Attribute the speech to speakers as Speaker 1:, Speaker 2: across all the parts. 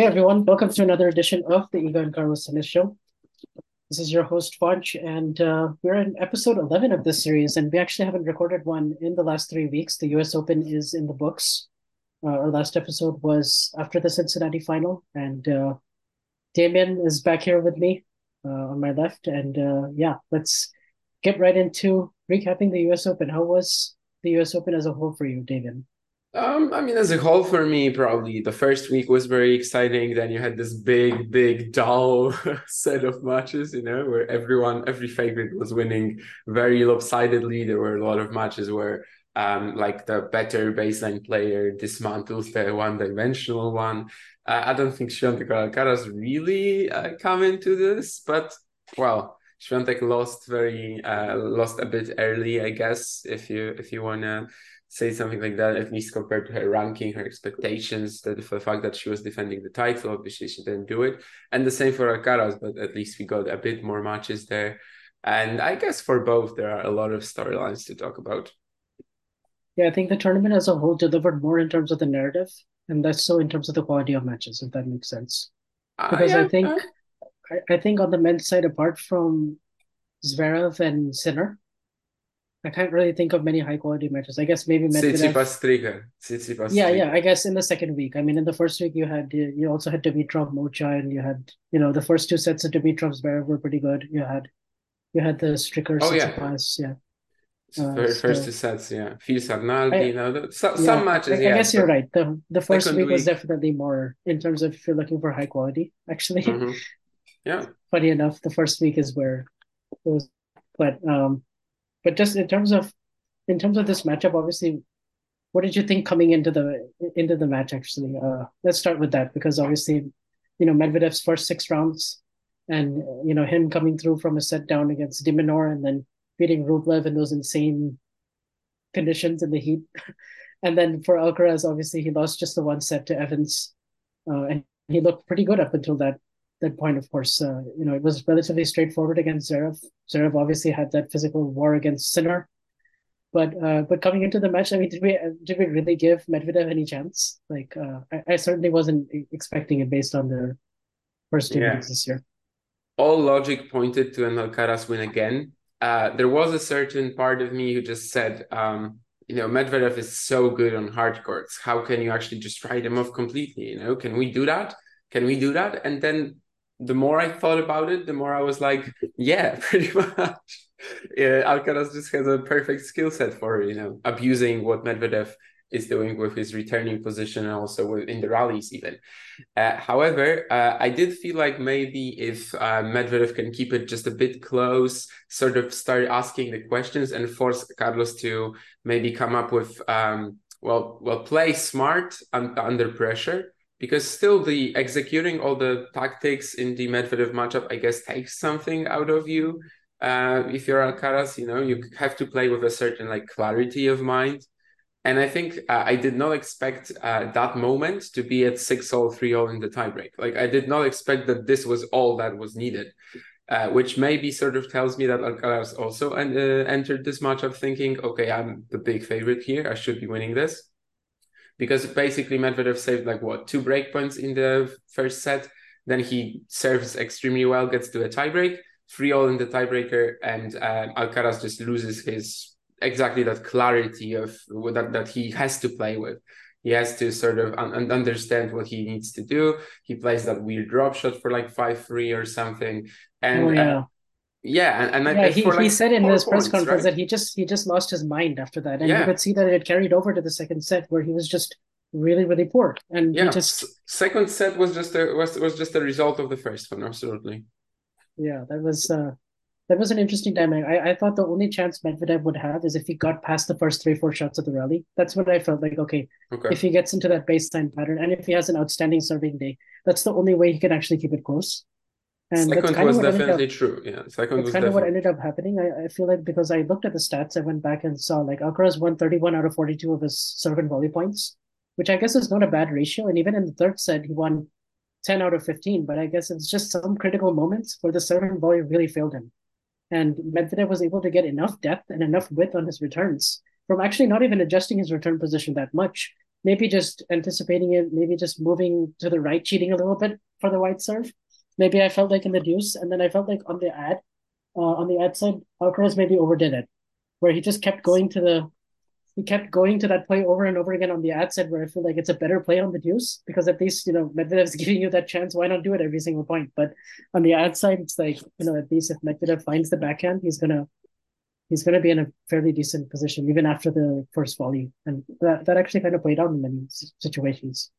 Speaker 1: Hey everyone, welcome to another edition of the Iga and Carlos Tennis Show. This is your host Vaj, and uh, we're in episode 11 of this series, and we actually haven't recorded one in the last three weeks. The US Open is in the books. Uh, our last episode was after the Cincinnati final, and uh, Damien is back here with me uh, on my left. And uh, yeah, let's get right into recapping the US Open. How was the US Open as a whole for you, Damien?
Speaker 2: Um, I mean, as a whole, for me, probably the first week was very exciting. Then you had this big, big, dull set of matches, you know, where everyone, every favorite was winning very lopsidedly. There were a lot of matches where, um, like the better baseline player dismantles the one-dimensional one. Uh, I don't think Swiatek Alcaraz really uh, come into this, but well, Swiatek lost very, uh, lost a bit early, I guess. If you if you wanna say something like that, at least compared to her ranking, her expectations, that the fact that she was defending the title, obviously she didn't do it. And the same for Alcaraz, but at least we got a bit more matches there. And I guess for both, there are a lot of storylines to talk about.
Speaker 1: Yeah, I think the tournament as a whole delivered more in terms of the narrative, and that's so in terms of the quality of matches, if that makes sense. Uh, because yeah, I think uh... I, I think on the men's side, apart from Zverev and Sinner, I can't really think of many high quality matches. I guess maybe
Speaker 2: Medvedev. Tsitsipas Tsitsipas
Speaker 1: yeah, yeah. I guess in the second week. I mean, in the first week you had you also had Dimitrov Mocha, and you had you know the first two sets of Dimitrov's Zverev were pretty good. You had you had the Stricker
Speaker 2: oh,
Speaker 1: Tsitsipas, yeah.
Speaker 2: yeah. Uh, first, so, first two sets, yeah. Fils Arnaldi, you know, so, yeah, some matches.
Speaker 1: I,
Speaker 2: yeah,
Speaker 1: I guess you're right. The the first week, week was definitely more in terms of if you're looking for high quality. Actually,
Speaker 2: mm-hmm. yeah.
Speaker 1: Funny enough, the first week is where it was, but um, but just in terms of in terms of this matchup, obviously, what did you think coming into the into the match? Actually, uh, let's start with that because obviously, you know, Medvedev's first six rounds, and you know him coming through from a set down against de Minaur and then beating Rublev in those insane conditions in the heat, and then for Alcaraz, obviously he lost just the one set to Evans, uh, and he looked pretty good up until that that point, of course, uh, you know, it was relatively straightforward against Zverev. Zverev obviously had that physical war against Sinner, but uh, but coming into the match, I mean, did we did we really give Medvedev any chance? Like, uh, I, I certainly wasn't expecting it based on the first two yeah. this year.
Speaker 2: All logic pointed to an Alcaraz win again. Uh, there was a certain part of me who just said, um, you know, Medvedev is so good on hard courts. How can you actually just write him off completely? You know, can we do that? Can we do that? And then the more I thought about it, the more I was like, yeah, pretty much. yeah, Alcaraz just has a perfect skill set for you know abusing what Medvedev is doing with his returning position and also in the rallies even. Uh, however, uh, I did feel like maybe if uh, Medvedev can keep it just a bit close, sort of start asking the questions and force Carlos to maybe come up with um, well, well, play smart un- under pressure because still the executing all the tactics in the Medvedev matchup, I guess, takes something out of you. Uh, if you're Alcaraz, you know, you have to play with a certain like clarity of mind. And I think uh, I did not expect uh, that moment to be at 6 all 3 all in the tiebreak. Like, I did not expect that this was all that was needed, uh, which maybe sort of tells me that Alcaraz also and, uh, entered this matchup thinking, okay, I'm the big favorite here. I should be winning this because basically Medvedev saved like what two break points in the first set. Then he serves extremely well, gets to a tiebreak, three all in the tiebreaker, and uh, Alcaraz just loses his exactly that clarity of that that he has to play with. He has to sort of un- understand what he needs to do. He plays that weird drop shot for like five three or something, and
Speaker 1: oh, yeah. Uh,
Speaker 2: yeah, and, and
Speaker 1: yeah, he, like he said in his press conference right? that he just he just lost his mind after that, and yeah. you could see that it carried over to the second set where he was just really really poor, and
Speaker 2: yeah,
Speaker 1: just
Speaker 2: second set was just a was was just a result of the first one, absolutely.
Speaker 1: Yeah, that was uh that was an interesting dynamic. I, I thought the only chance Medvedev would have is if he got past the first three four shots of the rally. That's what I felt like. Okay, okay. if he gets into that baseline pattern, and if he has an outstanding serving day, that's the only way he can actually keep it close.
Speaker 2: And second was definitely up, true. Yeah, second
Speaker 1: that's
Speaker 2: was
Speaker 1: kind
Speaker 2: definitely...
Speaker 1: of what ended up happening. I, I feel like because I looked at the stats, I went back and saw like Alcaraz won 31 out of 42 of his serve and volley points, which I guess is not a bad ratio. And even in the third set, he won 10 out of 15. But I guess it's just some critical moments where the serve and volley really failed him. And Medvedev was able to get enough depth and enough width on his returns from actually not even adjusting his return position that much maybe just anticipating it, maybe just moving to the right, cheating a little bit for the white serve. Maybe I felt like in the deuce, and then I felt like on the ad, uh, on the ad side, Alcaraz maybe overdid it, where he just kept going to the he kept going to that play over and over again on the ad side where I feel like it's a better play on the deuce because at least, you know, Medvedev's giving you that chance. Why not do it every single point? But on the ad side, it's like, you know, at least if Medvedev finds the backhand, he's gonna he's gonna be in a fairly decent position even after the first volley. And that, that actually kind of played out in many situations.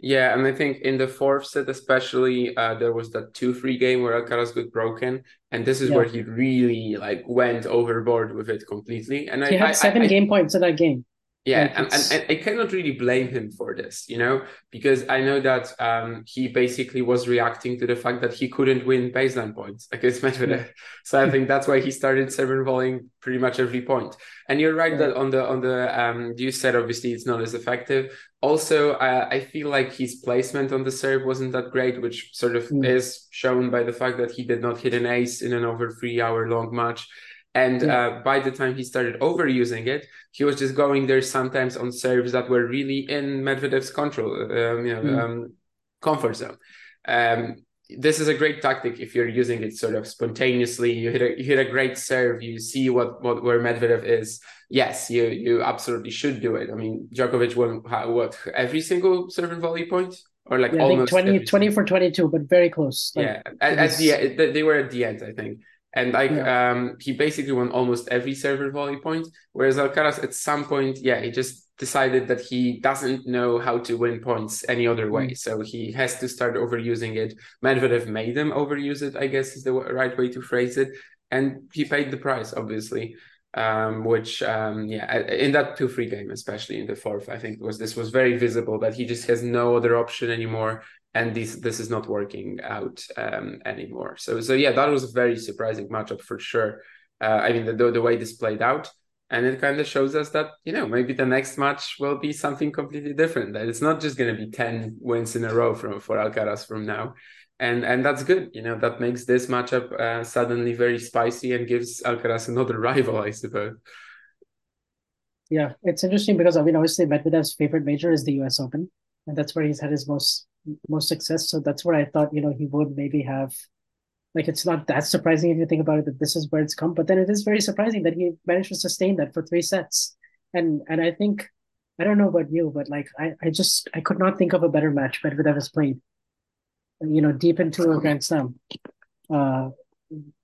Speaker 2: Yeah, and I think in the fourth set, especially, uh, there was that two three game where Alcaraz got broken, and this is yeah. where he really like went overboard with it completely. And
Speaker 1: he
Speaker 2: I
Speaker 1: had
Speaker 2: I,
Speaker 1: seven
Speaker 2: I,
Speaker 1: game points in that game.
Speaker 2: Yeah, like and, and, and, I cannot really blame him for this, you know, because I know that um, he basically was reacting to the fact that he couldn't win baseline points against Medvedev. Yeah. So I think that's why he started serve volleying pretty much every point. And you're right yeah. that on the on the um, you said obviously it's not as effective. Also, uh, I feel like his placement on the serve wasn't that great, which sort of mm. is shown by the fact that he did not hit an ace in an over three hour long match. And yeah. uh, by the time he started overusing it, he was just going there sometimes on serves that were really in Medvedev's control, um, you know, mm. um, comfort zone. Um, this is a great tactic if you're using it sort of spontaneously. You hit a you hit a great serve. You see what what where Medvedev is. Yes, you you absolutely should do it. I mean, Djokovic won what every single serve and volley point or like
Speaker 1: yeah,
Speaker 2: almost
Speaker 1: 20, 20 for 22 but very close
Speaker 2: like, yeah at, at the they were at the end i think and like yeah. um, he basically won almost every server volley point. Whereas Alcaraz at some point, yeah, he just decided that he doesn't know how to win points any other way. Mm. So he has to start overusing it. Medvedev made him overuse it, I guess is the right way to phrase it. And he paid the price, obviously. Um, which um, yeah, in that two free game, especially in the fourth, I think was this was very visible that he just has no other option anymore and this this is not working out um, anymore. So so yeah, that was a very surprising matchup for sure. Uh, I mean the the way this played out, and it kind of shows us that you know maybe the next match will be something completely different. That it's not just going to be ten wins in a row from for Alcaraz from now. And and that's good, you know. That makes this matchup uh, suddenly very spicy and gives Alcaraz another rival, I suppose.
Speaker 1: Yeah, it's interesting because I mean, obviously Medvedev's favorite major is the U.S. Open, and that's where he's had his most most success. So that's where I thought, you know, he would maybe have like it's not that surprising if you think about it that this is where it's come, but then it is very surprising that he managed to sustain that for three sets. And and I think I don't know about you, but like I, I just I could not think of a better match Medvedev has played. You know, deep into a Grand Slam. Uh,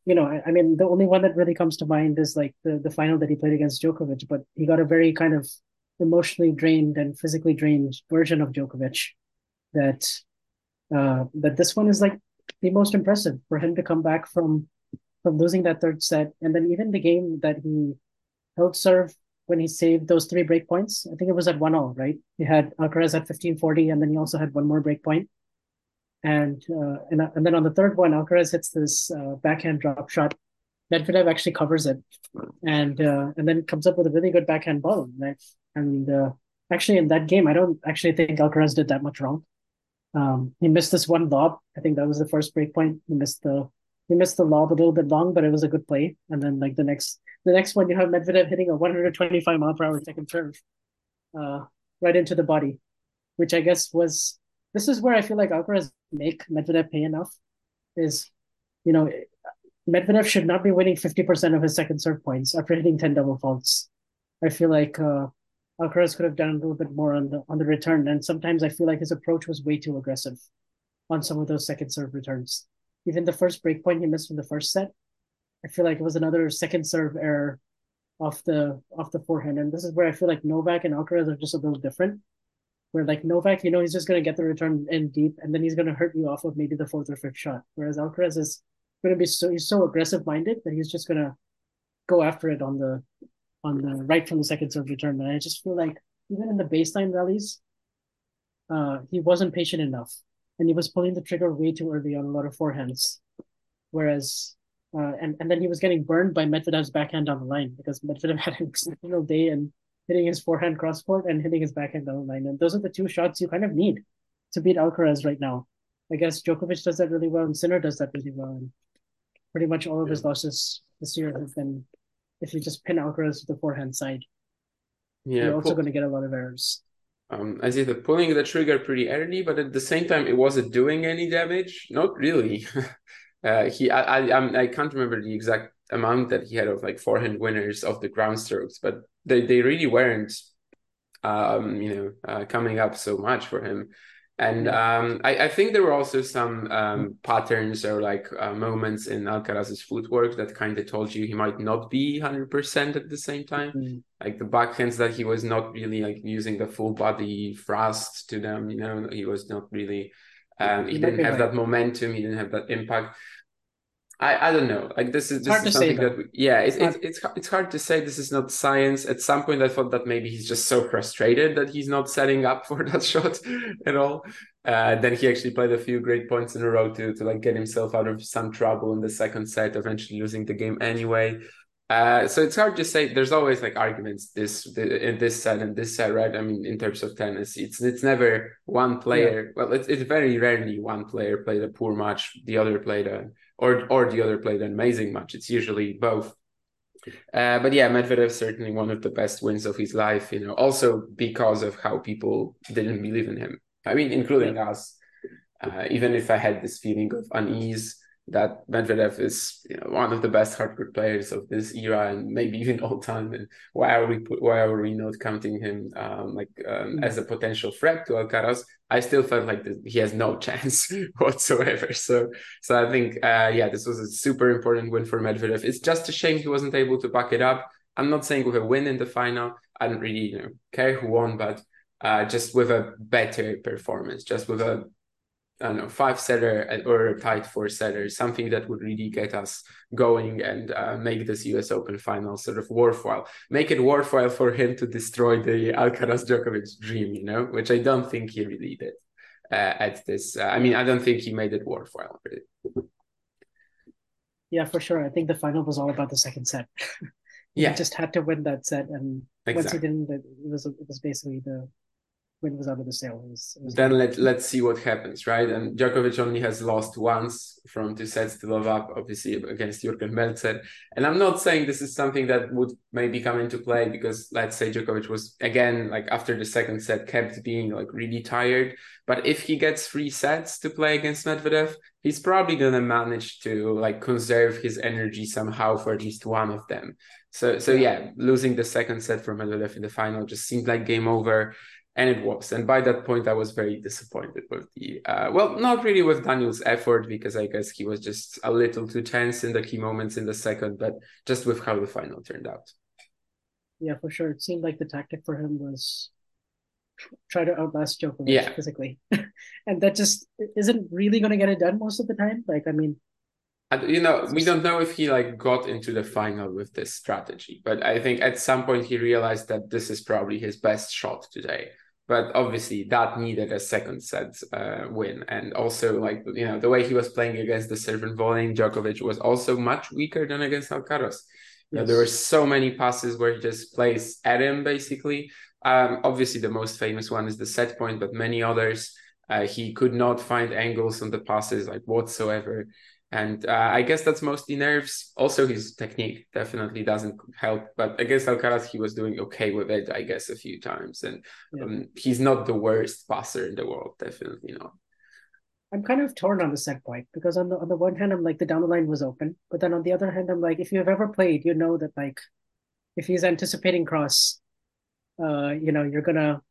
Speaker 1: you know, I, I, mean, the only one that really comes to mind is like the the final that he played against Djokovic, but he got a very kind of emotionally drained and physically drained version of Djokovic that uh, that this one is like the most impressive for him to come back from from losing that third set, and then even the game that he held serve when he saved those three break points. I think it was at one all, right? He had Alcaraz at fifteen forty, and then he also had one more break point. And uh, and and then on the third one, Alcaraz hits this uh, backhand drop shot. Medvedev actually covers it, and uh, and then comes up with a really good backhand ball. Right? And uh, actually, in that game, I don't actually think Alcaraz did that much wrong. Um, he missed this one lob. I think that was the first break point. He missed the he missed the lob a little bit long, but it was a good play. And then like the next the next one, you have Medvedev hitting a 125 mile per hour second serve, uh, right into the body, which I guess was this is where I feel like Alcaraz make Medvedev pay enough. Is you know Medvedev should not be winning 50% of his second serve points after hitting 10 double faults. I feel like uh, Alcaraz could have done a little bit more on the on the return. And sometimes I feel like his approach was way too aggressive on some of those second serve returns. Even the first break point he missed from the first set, I feel like it was another second serve error off the off the forehand. And this is where I feel like Novak and Alcaraz are just a little different. Where like Novak, you know, he's just gonna get the return in deep and then he's gonna hurt you off of maybe the fourth or fifth shot. Whereas Alcaraz is gonna be so he's so aggressive minded that he's just gonna go after it on the on the right from the second serve return. And I just feel like even in the baseline rallies, uh, he wasn't patient enough, and he was pulling the trigger way too early on a lot of forehands. Whereas, uh, and and then he was getting burned by Medvedev's backhand down the line because Medvedev had an exceptional day and hitting his forehand cross court and hitting his backhand down the line, and those are the two shots you kind of need to beat Alcaraz right now. I guess Djokovic does that really well, and Sinner does that really well, and pretty much all of his losses this year have been if you just pin Alcaraz to the forehand side, yeah, you're also going to get a lot of errors.
Speaker 2: um, as if pulling the trigger pretty early, but at the same time, it wasn't doing any damage. Not really. uh, he, I, I, I can't remember the exact amount that he had of like forehand winners of the ground strokes, but they, they really weren't, um, you know, uh, coming up so much for him. And um, I, I, think there were also some um, patterns or like uh, moments in Alcaraz's footwork that kind of told you he might not be 100% at the same time. Mm-hmm. Like the backhands that he was not really like using the full body thrust to them, you know, he was not really, um, he, he didn't have that momentum, he didn't have that impact. I, I don't know. Like this is this is something that we, yeah, it's, it's it's it's hard to say. This is not science. At some point, I thought that maybe he's just so frustrated that he's not setting up for that shot at all. Uh, then he actually played a few great points in a row to to like get himself out of some trouble in the second set, eventually losing the game anyway. Uh, so it's hard to say. There's always like arguments this in this set and this set, right? I mean, in terms of tennis, it's it's never one player. Yeah. Well, it's it's very rarely one player played a poor match, the other played a or or the other played an amazing match. It's usually both. Uh, but yeah, Medvedev certainly one of the best wins of his life. You know, also because of how people didn't believe in him. I mean, including us. Uh, even if I had this feeling of unease that Medvedev is you know one of the best hardcourt players of this era and maybe even all time. And why are we why are we not counting him um, like um, mm. as a potential threat to Alcaraz? I still felt like this, he has no chance whatsoever. So so I think uh, yeah, this was a super important win for Medvedev. It's just a shame he wasn't able to back it up. I'm not saying with a win in the final. I don't really you know care who won, but uh, just with a better performance, just with a I don't know, five setter or a tight four setter, something that would really get us going and uh, make this US Open final sort of worthwhile. Make it worthwhile for him to destroy the Alcaraz Djokovic dream, you know, which I don't think he really did uh, at this. Uh, I mean, I don't think he made it worthwhile, really.
Speaker 1: Yeah, for sure. I think the final was all about the second set. yeah, he just had to win that set, and exactly. once he didn't, it was it was basically the when was out of the sale. It was, it was
Speaker 2: then let let's see what happens, right? And Djokovic only has lost once from two sets to love up, obviously against Jurgen Melzer. And I'm not saying this is something that would maybe come into play because let's say Djokovic was again like after the second set kept being like really tired. But if he gets three sets to play against Medvedev, he's probably gonna manage to like conserve his energy somehow for at least one of them. So so yeah, losing the second set for Medvedev in the final just seemed like game over and it was. And by that point, I was very disappointed with the, uh, well, not really with Daniel's effort because I guess he was just a little too tense in the key moments in the second, but just with how the final turned out.
Speaker 1: Yeah, for sure. It seemed like the tactic for him was try to outlast Djokovic yeah. physically, and that just isn't really going to get it done most of the time. Like, I mean,
Speaker 2: you know, we don't know if he like got into the final with this strategy, but I think at some point he realized that this is probably his best shot today but obviously that needed a second set uh, win and also like you know the way he was playing against the servant volleying Djokovic was also much weaker than against Alcaraz. You know, there were so many passes where he just plays at him basically. Um, obviously, the most famous one is the set point, but many others uh, he could not find angles on the passes like whatsoever. And uh, I guess that's mostly nerves. Also, his technique definitely doesn't help. But against Alcaraz, he was doing okay with it, I guess, a few times. And yeah. um, he's not the worst passer in the world, definitely not.
Speaker 1: I'm kind of torn on the set point because on the on the one hand, I'm like the down the line was open, but then on the other hand, I'm like, if you've ever played, you know that like if he's anticipating cross, uh, you know, you're gonna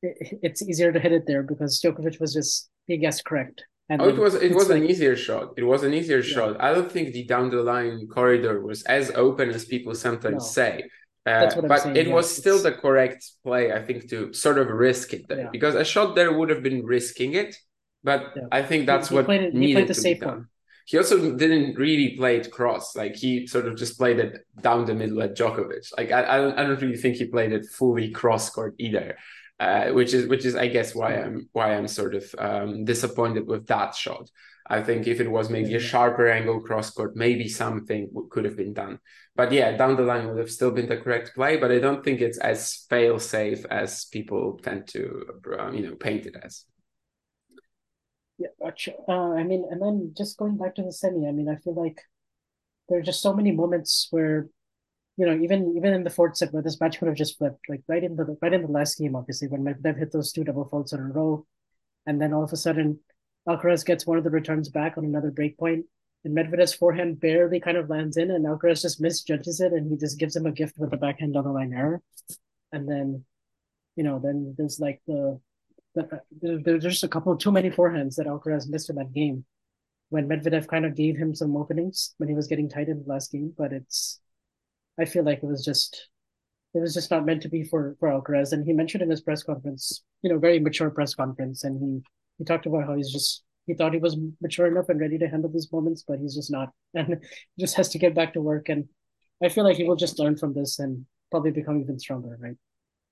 Speaker 1: it, it's easier to hit it there because Djokovic was just he guessed correct
Speaker 2: and oh, it was it was like, an easier shot. It was an easier yeah. shot. I don't think the down the line corridor was as open as people sometimes no. say. Uh, but saying, it yeah, was still the correct play, I think, to sort of risk it there yeah. because a shot there would have been risking it. But I think that's he, what played it, needed to be done. One. He also didn't really play it cross. Like he sort of just played it down the middle at Djokovic. Like I, I don't, I don't really think he played it fully cross court either uh, which is which is I guess why I'm why I'm sort of um, disappointed with that shot. I think if it was maybe a sharper angle cross court, maybe something w- could have been done. But yeah, down the line would have still been the correct play. But I don't think it's as fail safe as people tend to um, you know paint it as.
Speaker 1: Yeah, uh, I mean, and then just going back to the semi, I mean, I feel like there are just so many moments where you know, even even in the fourth set where this match could have just flipped, like right in the right in the last game, obviously, when Medvedev hit those two double faults in a row, and then all of a sudden Alcaraz gets one of the returns back on another break point, and Medvedev's forehand barely kind of lands in, and Alcaraz just misjudges it, and he just gives him a gift with a backhand on the line error, and then, you know, then there's like the, the there's just a couple too many forehands that Alcaraz missed in that game, when Medvedev kind of gave him some openings when he was getting tight in the last game, but it's, I feel like it was just it was just not meant to be for for Alcaraz. And he mentioned in his press conference, you know, very mature press conference, and he he talked about how he's just he thought he was mature enough and ready to handle these moments, but he's just not, and just has to get back to work. And I feel like he will just learn from this and probably become even stronger, right?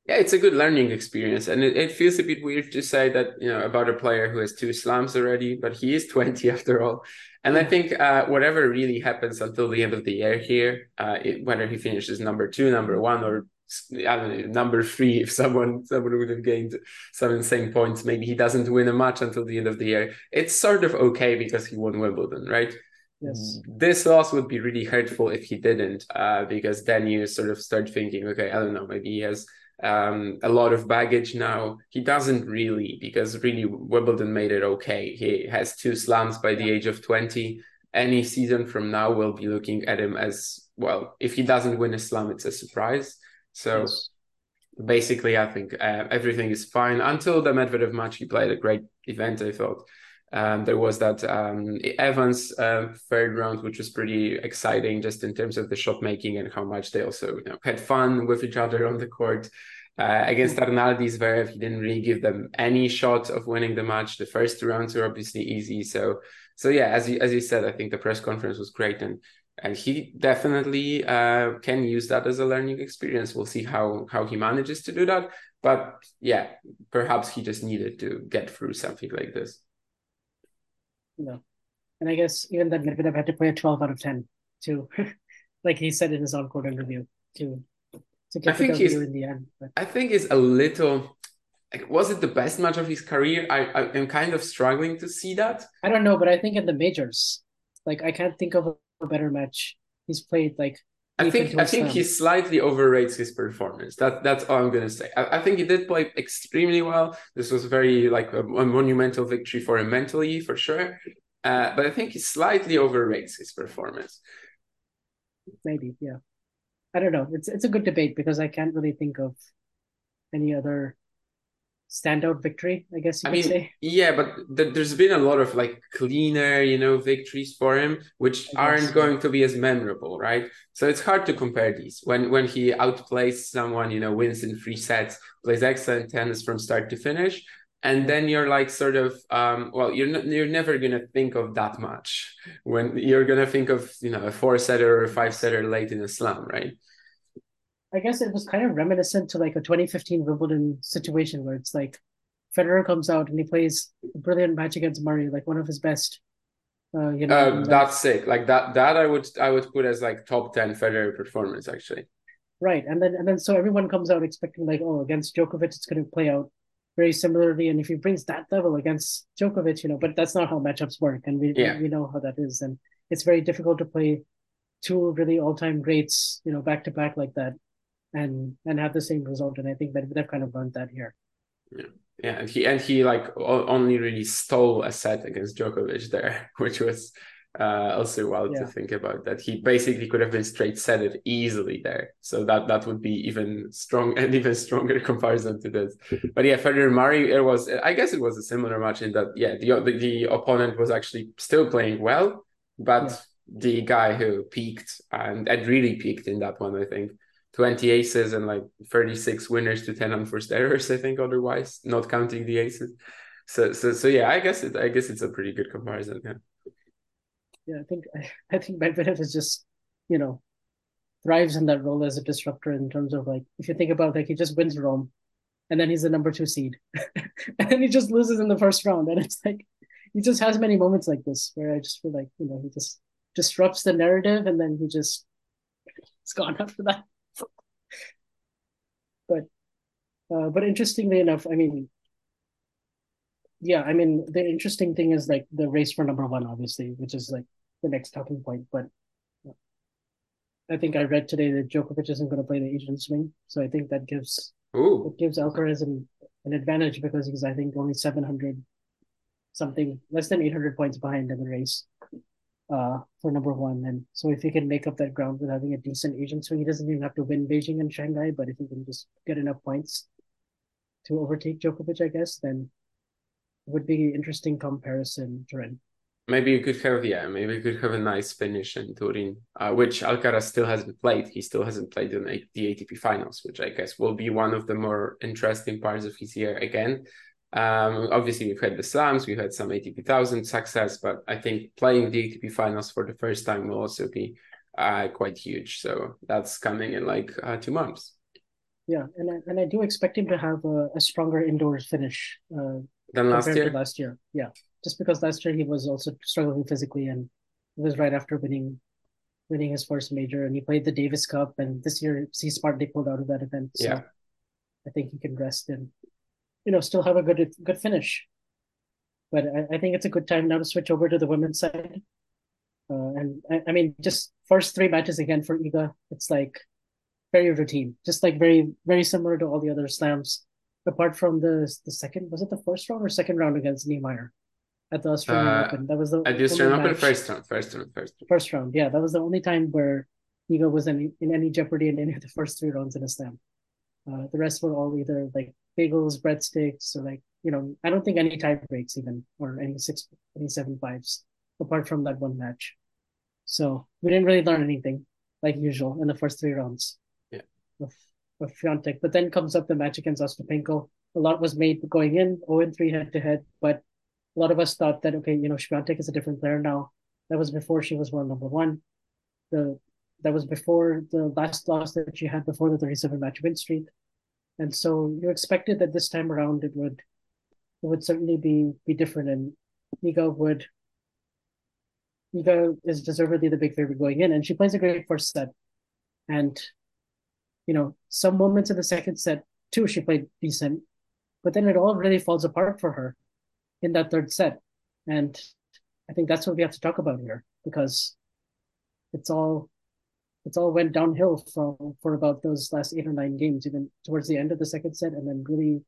Speaker 2: Yeah, it's a good learning experience, and it, it feels a bit weird to say that you know about a player who has two slams already, but he is twenty after all. And I think uh, whatever really happens until the end of the year here, uh, it, whether he finishes number two, number one, or I don't know, number three, if someone someone would have gained some insane points, maybe he doesn't win a match until the end of the year. It's sort of okay because he won Wimbledon, right?
Speaker 1: Yes.
Speaker 2: This loss would be really hurtful if he didn't, uh, because then you sort of start thinking, okay, I don't know, maybe he has um, a lot of baggage now. He doesn't really, because really Wimbledon made it okay. He has two slams by the age of 20. Any season from now, we'll be looking at him as well. If he doesn't win a slam, it's a surprise. So yes. basically, I think uh, everything is fine until the Medvedev match. He played a great event, I thought. Um, there was that um, Evans uh, third round, which was pretty exciting, just in terms of the shot making and how much they also you know, had fun with each other on the court. Uh, against Arnaldi Zverev, he didn't really give them any shot of winning the match. The first two rounds were obviously easy. So, so yeah, as you as you said, I think the press conference was great, and and he definitely uh, can use that as a learning experience. We'll see how how he manages to do that. But yeah, perhaps he just needed to get through something like this.
Speaker 1: No, and I guess even that Medvedev had to play a twelve out of ten too, like he said in his on-court interview to to get I think he's, in the end. But...
Speaker 2: I think it's a little. Like, was it the best match of his career? I, I am kind of struggling to see that.
Speaker 1: I don't know, but I think in the majors, like I can't think of a better match he's played. Like
Speaker 2: I think I think he slightly overrates his performance. That that's all I'm gonna say. I, I, think he did play extremely well. This was very like a, a monumental victory for him mentally, for sure. Uh, but I think he slightly overrates his performance.
Speaker 1: Maybe, yeah. I don't know. It's it's a good debate because I can't really think of any other standout victory, I guess you I could mean, say.
Speaker 2: Yeah, but th- there's been a lot of like cleaner, you know, victories for him, which aren't going to be as memorable, right? So it's hard to compare these. When when he outplays someone, you know, wins in three sets, plays excellent tennis from start to finish, and then you're like sort of um, well you're not, you're never gonna think of that much when you're gonna think of you know a four setter or a five setter late in a slam right
Speaker 1: I guess it was kind of reminiscent to like a 2015 Wimbledon situation where it's like Federer comes out and he plays a brilliant match against Murray, like one of his best. Uh, you know,
Speaker 2: uh, that's sick. Like that, that I would I would put as like top ten Federer performance actually.
Speaker 1: Right, and then and then so everyone comes out expecting like, oh, against Djokovic it's going to play out very similarly, and if he brings that level against Djokovic, you know, but that's not how matchups work, and we yeah. we know how that is, and it's very difficult to play two really all time greats, you know, back to back like that and and have the same result. And I think that they've kind of learned that here.
Speaker 2: Yeah. Yeah, and he and he like only really stole a set against Djokovic there, which was uh, also wild yeah. to think about. That he basically could have been straight set it easily there. So that that would be even strong and even stronger comparison to this. But yeah, Federer Murray, it was I guess it was a similar match in that yeah the the, the opponent was actually still playing well, but yeah. the guy who peaked and and really peaked in that one, I think 20 aces and like 36 winners to 10 unforced errors, I think, otherwise, not counting the aces. So so so yeah, I guess it I guess it's a pretty good comparison. Yeah.
Speaker 1: Yeah, I think I think Medvedev is just, you know, thrives in that role as a disruptor in terms of like if you think about like he just wins Rome and then he's the number two seed. and then he just loses in the first round. And it's like he just has many moments like this where I just feel like, you know, he just disrupts the narrative and then he just it's gone after that but uh, but interestingly enough, I mean, yeah, I mean, the interesting thing is like the race for number one, obviously, which is like the next talking point. But I think I read today that Djokovic isn't going to play the Asian swing, so I think that gives
Speaker 2: Ooh,
Speaker 1: it gives Alcaraz an, an advantage because he's I think only seven hundred something less than eight hundred points behind in the race uh, for number one. And so if he can make up that ground with having a decent Asian swing, he doesn't even have to win Beijing and Shanghai, but if he can just get enough points to overtake Djokovic, I guess, then would be interesting comparison, to Turin.
Speaker 2: maybe you could have yeah, maybe you could have a nice finish in Turin, uh, which Alcaraz still hasn't played. He still hasn't played in the ATP finals, which I guess will be one of the more interesting parts of his year again. Um, obviously, we've had the slams, we've had some ATP thousand success, but I think playing the ATP finals for the first time will also be uh, quite huge. So that's coming in like uh, two months.
Speaker 1: Yeah, and I, and I do expect him to have a, a stronger indoor finish uh,
Speaker 2: than last year.
Speaker 1: last year, yeah, just because last year he was also struggling physically, and it was right after winning winning his first major, and he played the Davis Cup, and this year he smartly pulled out of that event. So
Speaker 2: yeah.
Speaker 1: I think he can rest and you know still have a good good finish. But I, I think it's a good time now to switch over to the women's side. Uh, and I, I mean, just first three matches again for Iga, it's like very routine, just like very very similar to all the other slams. Apart from the the second, was it the first round or second round against Niemeier at the Australian
Speaker 2: Uh,
Speaker 1: Open? That was the
Speaker 2: At the Australian Open, first round, first round, first round.
Speaker 1: first round. Yeah, that was the only time where Iga was in, in any jeopardy in any of the first three rounds in a slam. Uh, the rest were all either like bagels, breadsticks, or like you know, I don't think any tie breaks even or any six, any seven fives, apart from that one match. So we didn't really learn anything like usual in the first three rounds.
Speaker 2: Yeah.
Speaker 1: Of of Świątek, but then comes up the match against Ostapenko. A lot was made going in, 0 and 3 head to head, but a lot of us thought that okay, you know, Swiatek is a different player now. That was before she was world number one. The that was before the last loss that she had before the 37 match win streak. And so you expected that this time around it would it would certainly be be different and Iga would Iga is deservedly the big favorite going in and she plays a great first set. And you know, some moments in the second set too she played decent, but then it all really falls apart for her in that third set. And I think that's what we have to talk about here because it's all it's all went downhill from for about those last eight or nine games, even towards the end of the second set, and then really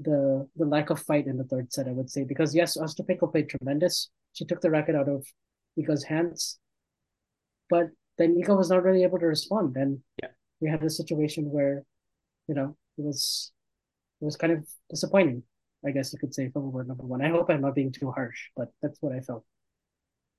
Speaker 1: the the lack of fight in the third set, I would say. Because yes, Ostapenko played tremendous. She took the racket out of Iga's hands, but then Iga was not really able to respond, and
Speaker 2: Yeah.
Speaker 1: we had a situation where, you know, it was it was kind of disappointing. I guess you could say from word number one. I hope I'm not being too harsh, but that's what I felt.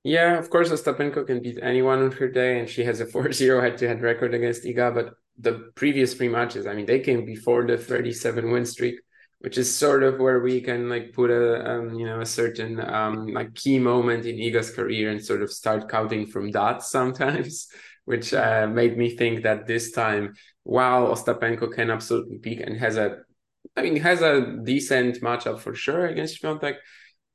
Speaker 2: Yeah, of course, Ostapenko can beat anyone on her day, and she has a 4-0 head-to-head record against Iga. But the previous three matches, I mean, they came before the 37 win streak, which is sort of where we can like put a um, you know a certain um, like key moment in Iga's career and sort of start counting from that sometimes, which uh, made me think that this time, while Ostapenko can absolutely peak and has a, I mean, has a decent matchup for sure against Świątek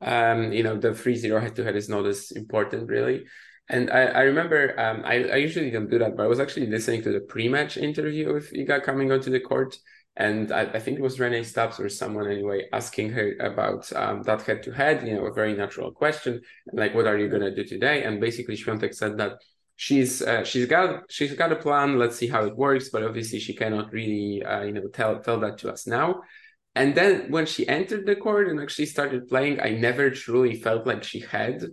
Speaker 2: um, you know, the 3-0 head-to-head is not as important really. And I, I remember um, I, I usually don't do that, but I was actually listening to the pre-match interview with Iga coming onto the court. And I, I think it was Renee Stubbs or someone anyway asking her about um, that head-to-head, you know, a very natural question, like, what are you going to do today? And basically Świątek said that she's uh, she's got she's got a plan. Let's see how it works, but obviously she cannot really uh, you know tell tell that to us now. And then when she entered the court and actually started playing, I never truly felt like she had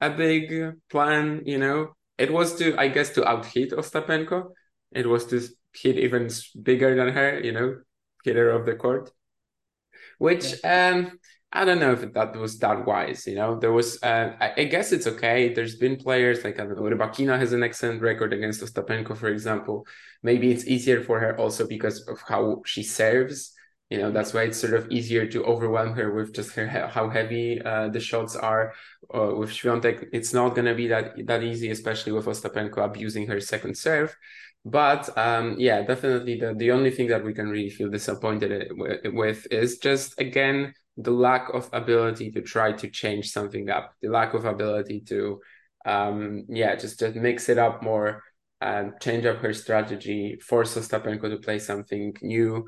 Speaker 2: a big plan, you know. It was to, I guess, to out hit Ostapenko. It was to hit even bigger than her, you know, hit her off the court. Which um I don't know if that was that wise, you know. There was uh, I, I guess it's okay. There's been players like I don't know, Rybakina has an excellent record against Ostapenko, for example. Maybe it's easier for her also because of how she serves you know that's why it's sort of easier to overwhelm her with just her how heavy uh, the shots are. Uh, with Świątek it's not going to be that that easy especially with Ostapenko abusing her second serve. But um, yeah definitely the, the only thing that we can really feel disappointed with is just again the lack of ability to try to change something up. The lack of ability to um, yeah just just mix it up more and change up her strategy force Ostapenko to play something new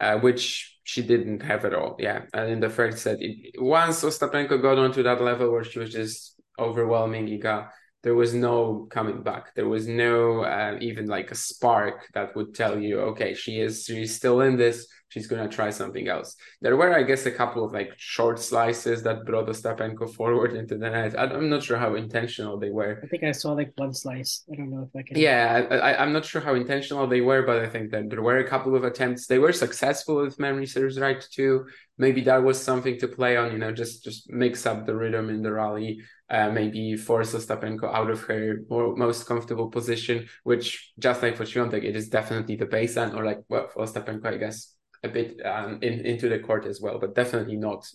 Speaker 2: uh, which she didn't have at all. Yeah, and in the first set, it, once Ostapenko got onto that level where she was just overwhelming Iga, there was no coming back. There was no uh, even like a spark that would tell you, okay, she is she's still in this. She's gonna try something else. There were, I guess, a couple of like short slices that brought Ostapenko forward into the net. I'm not sure how intentional they were.
Speaker 1: I think I saw like one slice. I don't know if I can.
Speaker 2: Yeah, I, am not sure how intentional they were, but I think that there were a couple of attempts. They were successful, if memory serves right, too. Maybe that was something to play on. You know, just just mix up the rhythm in the rally uh, maybe force Ostapenko out of her more, most comfortable position, which just like for Świątek, it is definitely the baseline, or like well for Ostapenko, I guess a bit um, in, into the court as well, but definitely not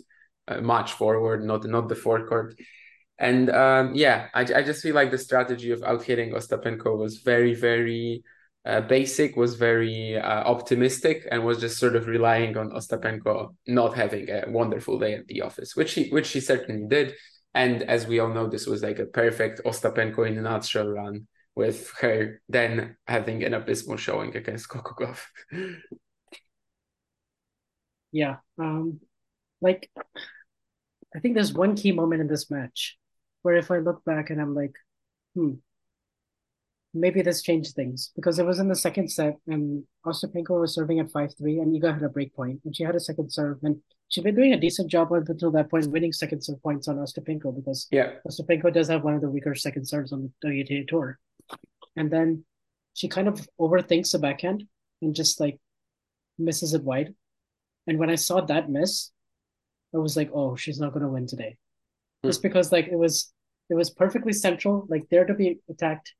Speaker 2: uh, much forward, not not the forecourt. And um, yeah, I, I just feel like the strategy of out hitting Ostapenko was very, very uh, basic, was very uh, optimistic, and was just sort of relying on Ostapenko not having a wonderful day at the office, which he which he certainly did. And as we all know, this was like a perfect Ostapenko in a nutshell run with her then having an abysmal showing against Gauff.
Speaker 1: yeah. Um like I think there's one key moment in this match where if I look back and I'm like, hmm, maybe this changed things because it was in the second set and Ostapenko was serving at 5-3 and Iga had a break point and she had a second serve and she'd been doing a decent job up until that point, winning second serve points on Ostapenko because
Speaker 2: yeah.
Speaker 1: Ostapenko does have one of the weaker second serves on the WTA tour. And then she kind of overthinks the backhand and just like misses it wide. And when I saw that miss, I was like, oh, she's not gonna win today. Mm. Just because like it was it was perfectly central, like there to be attacked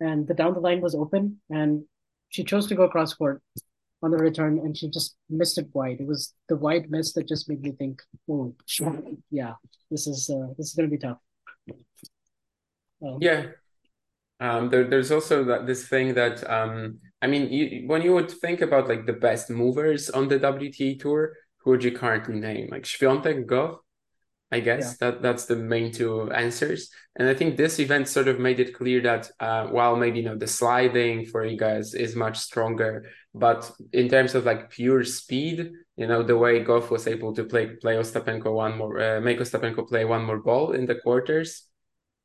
Speaker 1: and the down the line was open, and she chose to go cross court on the return, and she just missed it wide. It was the wide miss that just made me think, oh, yeah, this is uh, this is gonna be tough.
Speaker 2: Um, yeah, um, there, there's also that this thing that um, I mean, you, when you would think about like the best movers on the WTA tour, who would you currently name? Like Świątek, Gauff, I guess yeah. that that's the main two answers. And I think this event sort of made it clear that uh, while maybe you know the sliding for you guys is much stronger, but in terms of like pure speed, you know the way Gauff was able to play play Ostapenko one more, uh, make Ostapenko play one more ball in the quarters.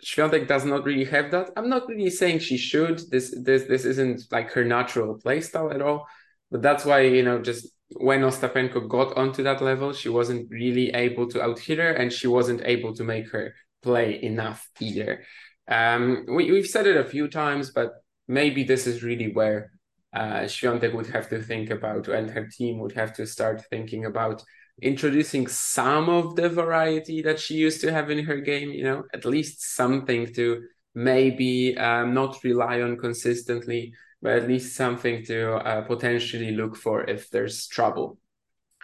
Speaker 2: Świątek does not really have that. I'm not really saying she should. This this this isn't like her natural playstyle at all. But that's why you know just when Ostapenko got onto that level, she wasn't really able to out hit her and she wasn't able to make her play enough either. Um, we, we've said it a few times, but maybe this is really where uh, Świątek would have to think about and her team would have to start thinking about introducing some of the variety that she used to have in her game, you know, at least something to maybe um, not rely on consistently but at least something to uh, potentially look for if there's trouble.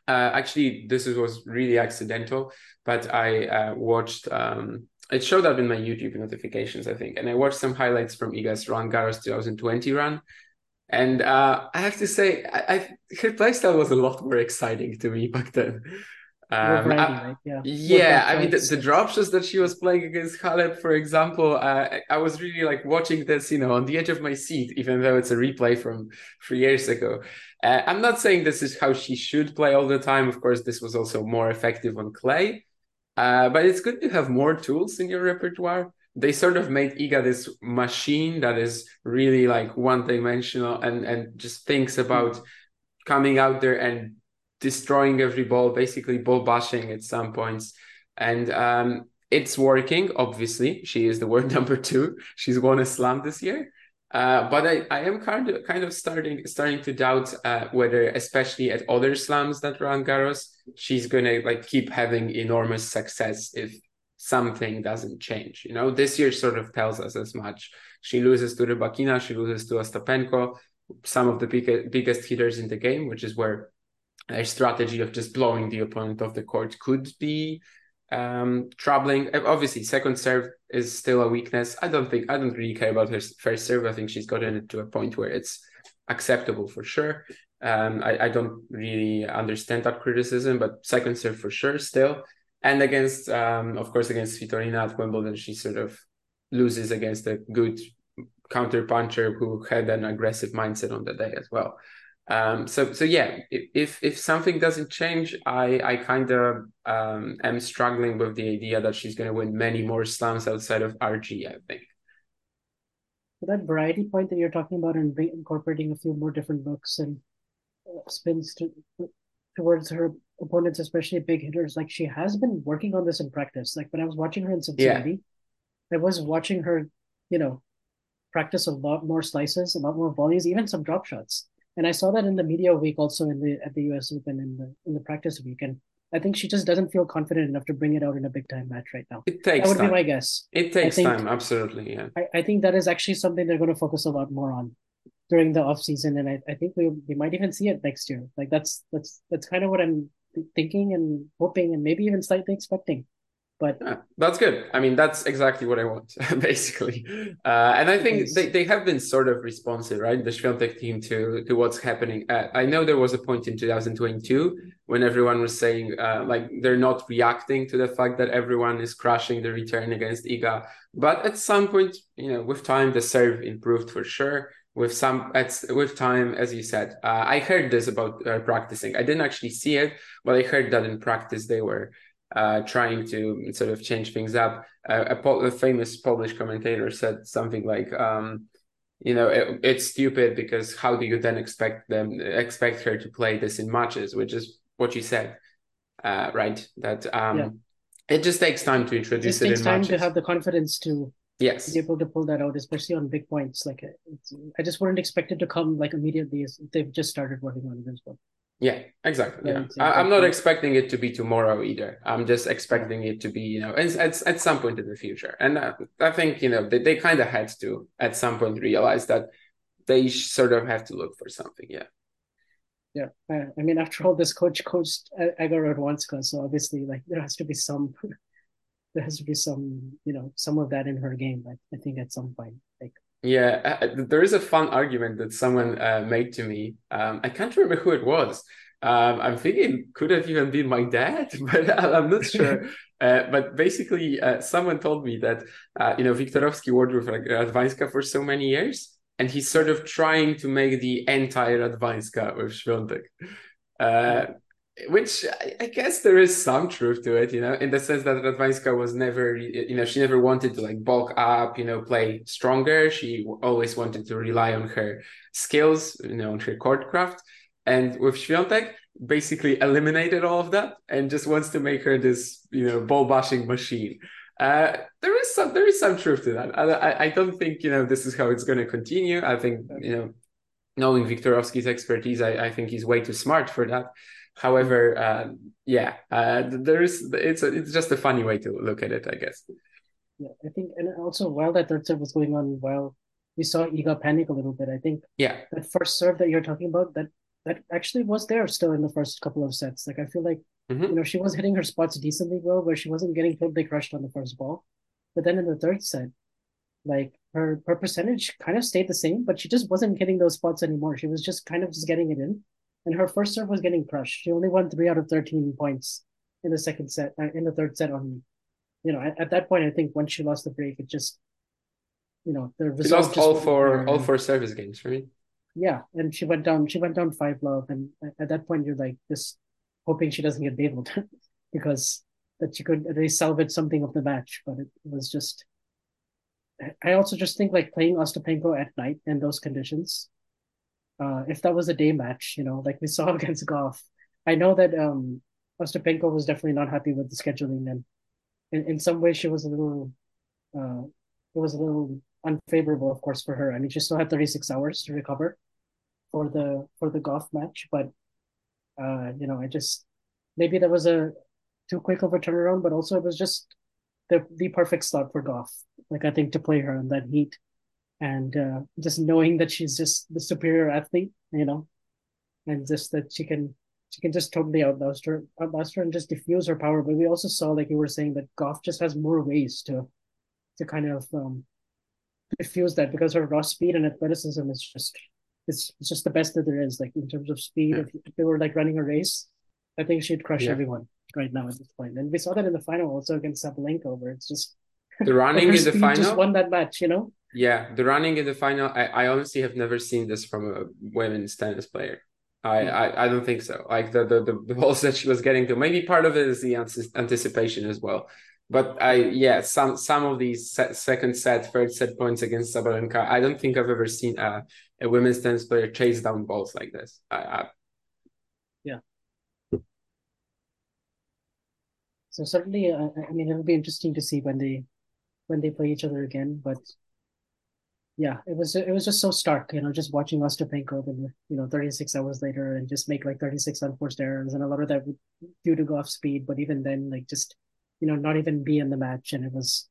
Speaker 2: Uh, actually, this was really accidental, but I uh, watched. Um, it showed up in my YouTube notifications, I think, and I watched some highlights from Iga's Roland Garros 2020 run, and uh, I have to say, I, I, her playstyle was a lot more exciting to me back then. Um, I, yeah, yeah I mean the, the, drop shots that she was playing against Halep, for example, uh, I was really like watching this, you know, on the edge of my seat, even though it's a replay from three years ago. Uh, I'm not saying this is how she should play all the time. Of course, this was also more effective on clay, uh, but it's good to have more tools in your repertoire. They sort of made Iga this machine that is really like one dimensional and and just thinks about coming out there and destroying every ball, basically ball bashing at some points. And um, it's working, obviously. She is the world number two. She's won a slam this year. Uh, but I, I am kind of kind of starting starting to doubt uh, whether, especially at other slams that Roland Garros, she's gonna like keep having enormous success if something doesn't change. You know, this year sort of tells us as much. She loses to Rybakina, she loses to Ostapenko, some of the big, biggest hitters in the game, which is where a strategy of just blowing the opponent off the court could be um, troubling. Obviously, second serve is still a weakness. I don't think I don't really care about her first serve. I think she's gotten it to a point where it's acceptable for sure. Um, I, I don't really understand that criticism, but second serve for sure still. And against, um, of course, against Svitolina at Wimbledon, she sort of loses against a good counter puncher who had an aggressive mindset on the day as well. Um, so so yeah, if if something doesn't change, I I kind of um, am struggling with the idea that she's going to win many more slams outside of RG. I think
Speaker 1: that variety point that you're talking about and incorporating a few more different looks and uh, spins to, towards her opponents, especially big hitters. Like she has been working on this in practice. Like when I was watching her in Cincinnati, yeah. I was watching her, you know, practice a lot more slices, a lot more volleys, even some drop shots. And I saw that in the media week also in the at the US Open in the in the practice week. And I think she just doesn't feel confident enough to bring it out in a big time match right now.
Speaker 2: It takes
Speaker 1: that would
Speaker 2: time.
Speaker 1: be my guess.
Speaker 2: It takes
Speaker 1: think,
Speaker 2: time, absolutely. Yeah.
Speaker 1: I, I think that is actually something they're going to focus a lot more on during the off season, and I, I think we we might even see it next year. Like that's that's that's kind of what I'm thinking and hoping, and maybe even slightly expecting. But
Speaker 2: yeah, that's good. I mean, that's exactly what I want, basically. Uh, and I think they, they have been sort of responsive, right? The Świątek team to to what's happening. Uh, I know there was a point in 2022 when everyone was saying uh, like they're not reacting to the fact that everyone is crushing the return against Iga. But at some point, you know, with time, the serve improved for sure. With some, at, with time, as you said, uh, I heard this about uh, practicing. I didn't actually see it, but I heard that in practice they were uh, trying to sort of change things up. Uh, a, a, famous Polish commentator said something like, um, "You know, it, it's stupid because how do you then expect them expect her to play this in matches?" Which is what you said, uh, right? That um, yeah. it just takes time to introduce it, it
Speaker 1: takes time
Speaker 2: matches.
Speaker 1: to have the confidence to
Speaker 2: yes
Speaker 1: be able to pull that out, especially on big points. Like I just wouldn't expect it to come like immediately. They've just started working on it as well.
Speaker 2: Yeah, exactly. Yeah, I, am not expecting it to be tomorrow either. I'm just expecting it to be, you know, at, at, at some point in the future. And uh, I think, you know, they, they kind of had to at some point realize that they sort of have to look for something. Yeah.
Speaker 1: Yeah. I, I mean, after all, this coach coached Iga Radwanska, so obviously, like, there has to be some, there has to be some, you know, some of that in her game. I, I think at some point, like,
Speaker 2: yeah, uh, there is a fun argument that someone uh, made to me. Um, I can't remember who it was. Um, I'm thinking could have even been my dad, but I'm not sure. uh, but basically, uh, someone told me that uh, you know Wiktorowski worked with Radwanska for so many years, and he's sort of trying to make the entire Radwanska with Świątek. Uh, which I, guess there is some truth to it, you know, in the sense that Radwanska was never, you know, she never wanted to like bulk up, you know, play stronger. She always wanted to rely on her skills, you know, on her court craft. And with Świątek, basically eliminated all of that and just wants to make her this, you know, ball bashing machine. Uh, there is some there is some truth to that. I, I don't think you know this is how it's going to continue. I think you know, knowing Wiktorowski's expertise, I, I think he's way too smart for that. However, uh, yeah, uh, there is it's a, it's just a funny way to look at it, I guess.
Speaker 1: Yeah, I think, and also while that third serve was going on, while we saw Iga panic a little bit, I think
Speaker 2: yeah,
Speaker 1: that first serve that you're talking about that that actually was there still in the first couple of sets. Like I feel like mm-hmm. you know she was hitting her spots decently well, where she wasn't getting totally crushed on the first ball, but then in the third set, like her her percentage kind of stayed the same, but she just wasn't hitting those spots anymore. She was just kind of just getting it in and her first serve was getting crushed. She only won three out of thirteen points in the second set, uh, in the third set. On, you know, at, at, that point, I think once she lost the break, it just, you know, the
Speaker 2: result. She lost all four, all four service games, right?
Speaker 1: Yeah, and she went down. She went down five love, and at that point, you're like just hoping she doesn't get bailed because that she could at least salvage something of the match. But it was just. I also just think like playing Ostapenko at night in those conditions uh, if that was a day match, you know, like we saw against Gauff. I know that um, Ostapenko was definitely not happy with the scheduling, and in, in some ways she was a little, uh, it was a little unfavorable, of course, for her. I mean, she still had 36 hours to recover for the for the Gauff match, but uh, you know, I just maybe that was a too quick of a turnaround, but also it was just the the perfect slot for Gauff. Like I think to play her in that heat and uh, just knowing that she's just the superior athlete, you know, and just that she can she can just totally outlast her, outlast her, and just diffuse her power. But we also saw, like you were saying, that Gauff just has more ways to to kind of um, diffuse that because her raw speed and athleticism is just it's, it's just the best that there is. Like in terms of speed, yeah. if, if, they were like running a race, I think she'd crush yeah. everyone right now at this point. And we saw that in the final also against Sabalenka, where it's just
Speaker 2: the running in the final
Speaker 1: just won that match. You know,
Speaker 2: yeah, the running in the final, I, I honestly have never seen this from a women's tennis player. I, hmm. I, I don't think so. Like the, the the balls that she was getting to, maybe part of it is the anticipation as well. but I yeah some some of these set, second set, third set points against Sabalenka, I don't think I've ever seen a, a women's tennis player chase down balls like this. I, I...
Speaker 1: Yeah. So certainly, uh, I mean, it'll be interesting to see when they when they play each other again. But yeah, it was it was just so stark, you know, just watching Ostapenko, then you know, 36 hours later, and just make like 36 unforced errors, and a lot of that would due to Gauff speed. But even then, like just you know, not even be in the match, and it was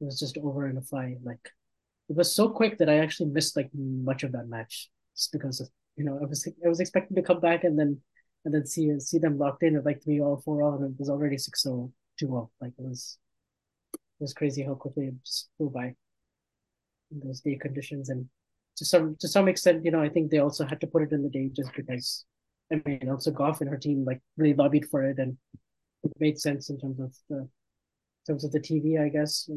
Speaker 1: it was just over in a fly. Like it was so quick that I actually missed like much of that match just because of you know I was I was expecting to come back and then and then see see them locked in at like three all four all and it was already six all two all like it was it was crazy how quickly it just flew by those day conditions and to some to some extent you know I think they also had to put it in the day just because I mean also Gauff and her team like really lobbied for it and it made sense in terms of the in terms of the TV, I guess.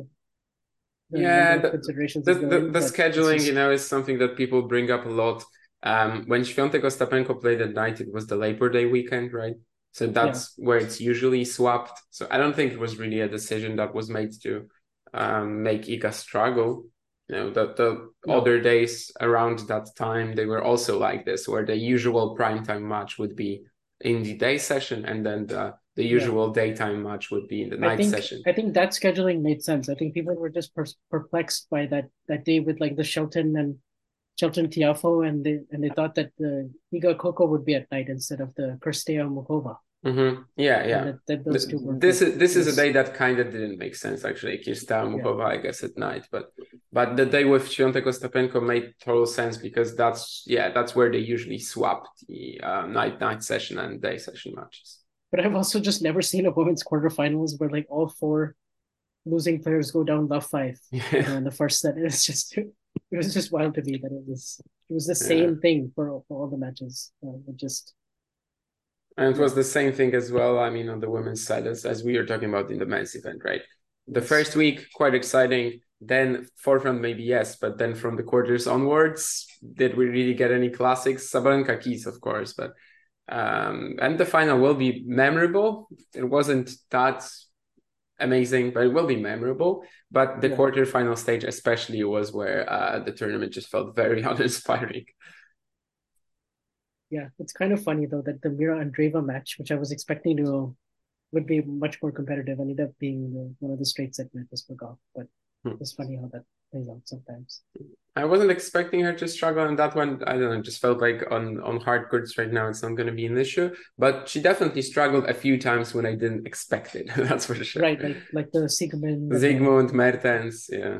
Speaker 2: yeah, the, considerations the, the, the scheduling, just... you know, is something that people bring up a lot. Um, when Świątek Ostapenko played at night, it was the Labor Day weekend, right? So that's yeah. where it's usually swapped. So I don't think it was really a decision that was made to um, make Iga struggle. You know, the, the no. other days around that time, they were also like this, where the usual primetime match would be in the day session and then the the usual yeah. daytime match would be in the night
Speaker 1: I think,
Speaker 2: session.
Speaker 1: I think that scheduling made sense. I think people were just per- perplexed by that that day with like the Shelton and Shelton Tiafoe, and they and they thought that the Iga Coco would be at night instead of the Cirstea Muchova.
Speaker 2: Mm-hmm. Yeah, yeah. That, that those two this is this is a day that kind of didn't make sense actually. Cirstea Muchova, yeah. I guess, at night, but but the day with Świątek Ostapenko made total sense because that's yeah that's where they usually swap the uh, night night session and day session matches.
Speaker 1: But I've also just never seen a women's quarterfinals where like all four losing players go down love five yeah. you know, in the first set. It's just it was just wild to me that it was it was the same yeah. thing for, for all the matches. Uh, it just
Speaker 2: and it was the same thing as well. I mean, on the women's side, as, as we are talking about in the men's event, right? The first week, quite exciting. Then fourth round, maybe yes, but then from the quarters onwards, did we really get any classics? Sabalenka keys, of course, but um, and the final will be memorable. It wasn't that amazing, but it will be memorable. But the yeah. quarterfinal stage, especially, was where uh, the tournament just felt very uninspiring.
Speaker 1: Yeah, it's kind of funny though that the Mira Andreeva match, which I was expecting to would be much more competitive, ended up being one of the straight set matches for Gauff. But hmm. it's funny how that plays out sometimes.
Speaker 2: I wasn't expecting her to struggle on that one. I don't know, just felt like on on hard courts right now it's not going to be an issue. But she definitely struggled a few times when I didn't expect it. That's for sure.
Speaker 1: Right, like like the Siegemund,
Speaker 2: Siegemund, Mertens, yeah.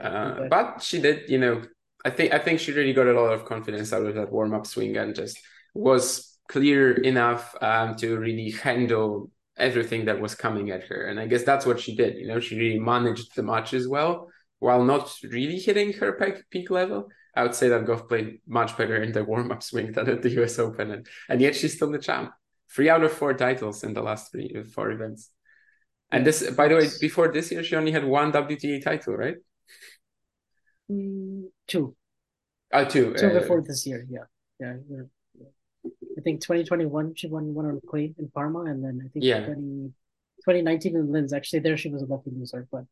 Speaker 2: Uh, but she did, you know. I think I think she really got a lot of confidence out of that warm up swing and just was clear enough um, to really handle everything that was coming at her. And I guess that's what she did. You know, she really managed the match as well while not really hitting her peak, peak level, I would say that Gauff played much better in the warm up swing than at the US Open. And, and yet she's still the champ. Three out of four titles in the last three four events. And this, by the way, before this year, she only had one WTA title, right?
Speaker 1: Two.
Speaker 2: Oh, two.
Speaker 1: Two uh, before this year, yeah. yeah. I think 2021 she won one on clay in Parma, and then I think yeah. 20, 2019 in Linz. Actually, there she was a lucky loser, but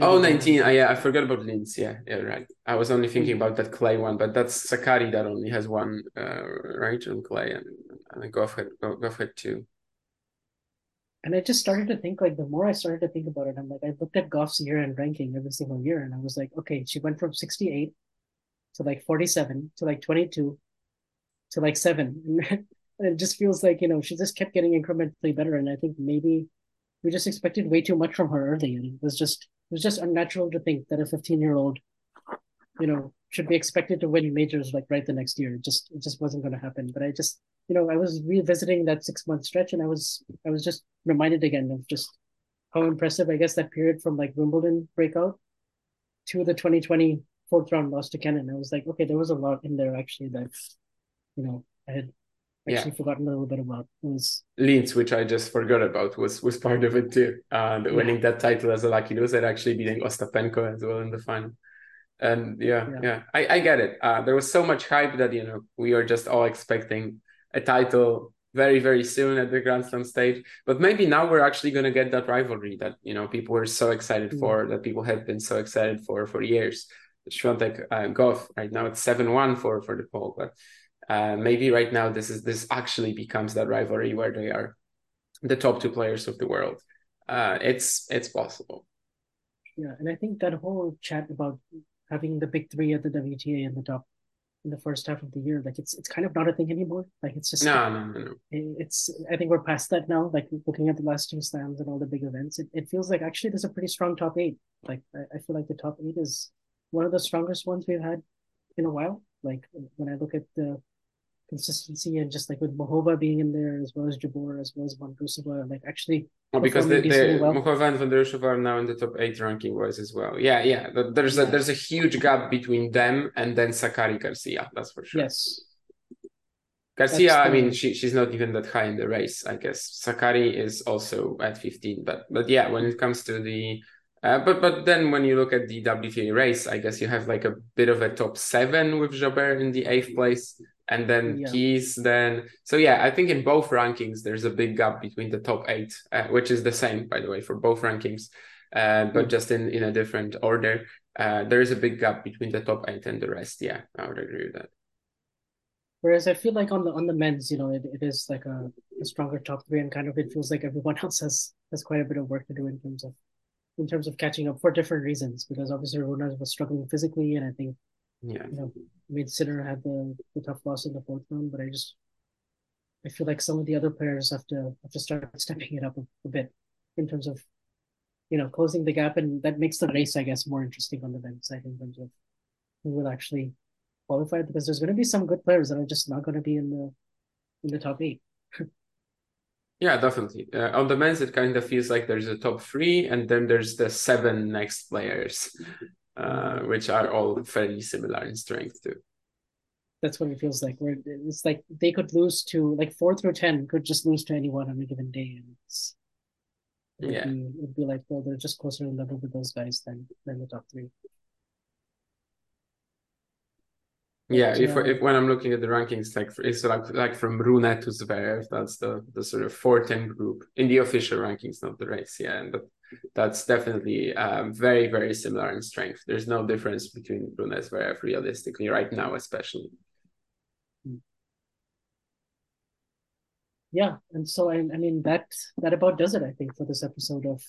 Speaker 2: Oh, 19. Uh, yeah, I forgot about Linz. Yeah, yeah, right. I was only thinking about that clay one, but that's Sakkari that only has one, uh, right, on clay, and, and Gauff had, Gauff had two.
Speaker 1: And I just started to think, like, the more I started to think about it, I'm like, I looked at Gauff's year and ranking every single year, and I was like, okay, she went from 68 to like 47 to like 22 to like seven. and it just feels like, you know, she just kept getting incrementally better. And I think maybe we just expected way too much from her early, and it was just it was just unnatural to think that a 15 year old, you know, should be expected to win majors like right the next year. It just it just wasn't going to happen. But I just you know I was revisiting that six month stretch, and I was I was just reminded again of just how impressive I guess that period from like Wimbledon breakout to the 2020 fourth round loss to Kenin. I was like, okay, there was a lot in there actually that you know I had actually yeah. forgotten a little bit about was
Speaker 2: Linz, which I just forgot about, was was part of it too. And yeah. winning that title as a lucky loser, actually beating Ostapenko as well in the final. And yeah, yeah, yeah. I, I get it. Uh, there was so much hype that you know we are just all expecting a title very very soon at the Grand Slam stage. But maybe now we're actually going to get that rivalry that you know people were so excited mm. for, that people have been so excited for for years. Świątek uh, Gauff right now it's seven one for for the Pole, but uh, maybe right now this is this actually becomes that rivalry where they are the top two players of the world. Uh, it's it's possible.
Speaker 1: Yeah, and I think that whole chat about having the big three at the WTA in the top in the first half of the year. Like it's it's kind of not a thing anymore. Like it's just
Speaker 2: no, no, no, no.
Speaker 1: It's I think we're past that now. Like looking at the last two slams and all the big events, it, it feels like actually there's a pretty strong top eight. Like I, I feel like the top eight is one of the strongest ones we've had in a while. Like when I look at the consistency and just like with Muchova being in there as well as Jabeur as well as Vondrousova, like actually.
Speaker 2: Well, because the, the well. Muchova and Vondrousova are now in the top eight ranking wise as well. Yeah, yeah. There's yeah. a there's a huge gap between them and then Sakkari Garcia. That's for sure.
Speaker 1: Yes.
Speaker 2: Garcia, I mean, she she's not even that high in the race. I guess Sakkari is also at 15, but but yeah, when it comes to the uh, but but then when you look at the WTA race, I guess you have like a bit of a top seven with Jabeur in the eighth place, and then yeah. Keys. Then so yeah, I think in both rankings there's a big gap between the top eight, uh, which is the same by the way for both rankings, uh, but mm. just in in a different order. Uh, there is a big gap between the top eight and the rest. Yeah, I would agree with that.
Speaker 1: Whereas I feel like on the on the men's, you know, it, it is like a, a stronger top three, and kind of it feels like everyone else has has quite a bit of work to do in terms of in terms of catching up for different reasons because obviously Rune was struggling physically and I think
Speaker 2: yeah.
Speaker 1: You know made Sinner had the, the tough loss in the fourth round but I just I feel like some of the other players have to have to start stepping it up a, a bit in terms of you know closing the gap and that makes the race I guess more interesting on the men's side in terms of who will actually qualify because there's going to be some good players that are just not going to be in the in the top eight.
Speaker 2: Yeah, definitely. Uh, on the men's, it kind of feels like there's a top three, and then there's the seven next players, uh, which are all fairly similar in strength too.
Speaker 1: That's what it feels like. Where it's like they could lose to like four through ten could just lose to anyone on a given day, and it's it'd
Speaker 2: yeah,
Speaker 1: be, it'd be like well they're just closer in level with those guys than than the top three.
Speaker 2: Yeah, if uh, if when I'm looking at the rankings, like it's like like from Rune to Zverev, that's the the sort of four ten group in the official rankings, not the race. Yeah, and that, that's definitely uh, very very similar in strength. There's no difference between Rune and Zverev realistically right now, especially.
Speaker 1: Yeah, and so I, I mean that that about does it. I think for this episode of